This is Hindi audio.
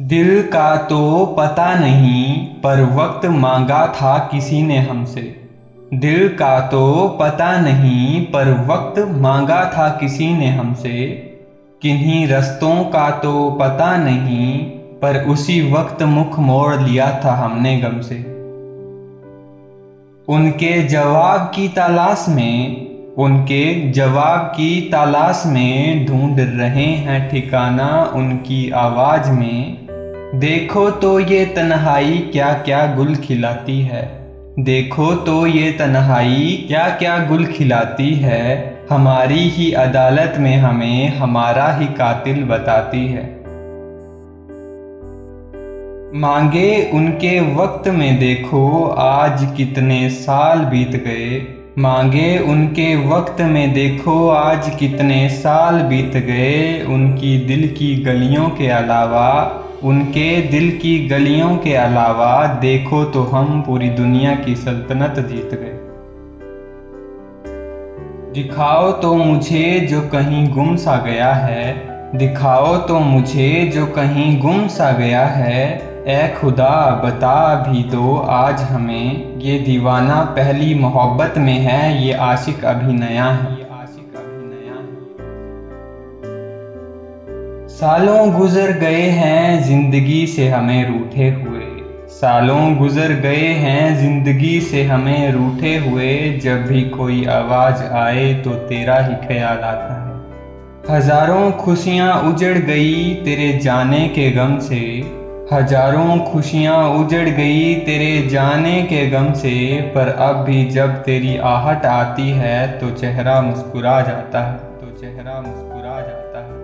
दिल का तो पता नहीं, पर वक्त मांगा था किसी ने हमसे। दिल का तो पता नहीं, पर वक्त मांगा था किसी ने हमसे। किन्हीं रस्तों का तो पता नहीं, पर उसी वक्त मुख मोड़ लिया था हमने गम से उनके जवाब की तलाश में, उनके जवाब की तलाश में ढूंढ रहे हैं ठिकाना उनकी आवाज़ में। देखो तो ये तन्हाई क्या क्या गुल खिलाती है। देखो तो ये तन्हाई क्या क्या गुल खिलाती है। हमारी ही अदालत में हमें हमारा ही कातिल बताती है। मांगे उनके वक्त में देखो, आज कितने साल बीत गए। मांगे उनके वक्त में देखो, आज कितने साल बीत गए। उनकी दिल की गलियों के अलावा उनके दिल की गलियों के अलावा देखो तो हम पूरी दुनिया की सल्तनत जीत गए। दिखाओ तो मुझे जो कहीं गुम सा गया है, दिखाओ तो मुझे जो कहीं गुम सा गया है ए खुदा बता भी दो आज हमें, ये दीवाना पहली मोहब्बत में है, ये आशिक अभी नया है। सालों गुजर गए हैं ज़िंदगी से हमें रूठे हुए। सालों गुजर गए हैं ज़िंदगी से हमें रूठे हुए। जब भी कोई आवाज़ आए तो तेरा ही ख्याल आता है। हज़ारों खुशियाँ उजड़ गई तेरे जाने के गम से। हज़ारों खुशियाँ उजड़ गई तेरे जाने के गम से। पर अब भी जब तेरी आहट आती है तो चेहरा मुस्कुरा जाता है। तो चेहरा मुस्कुरा जाता है।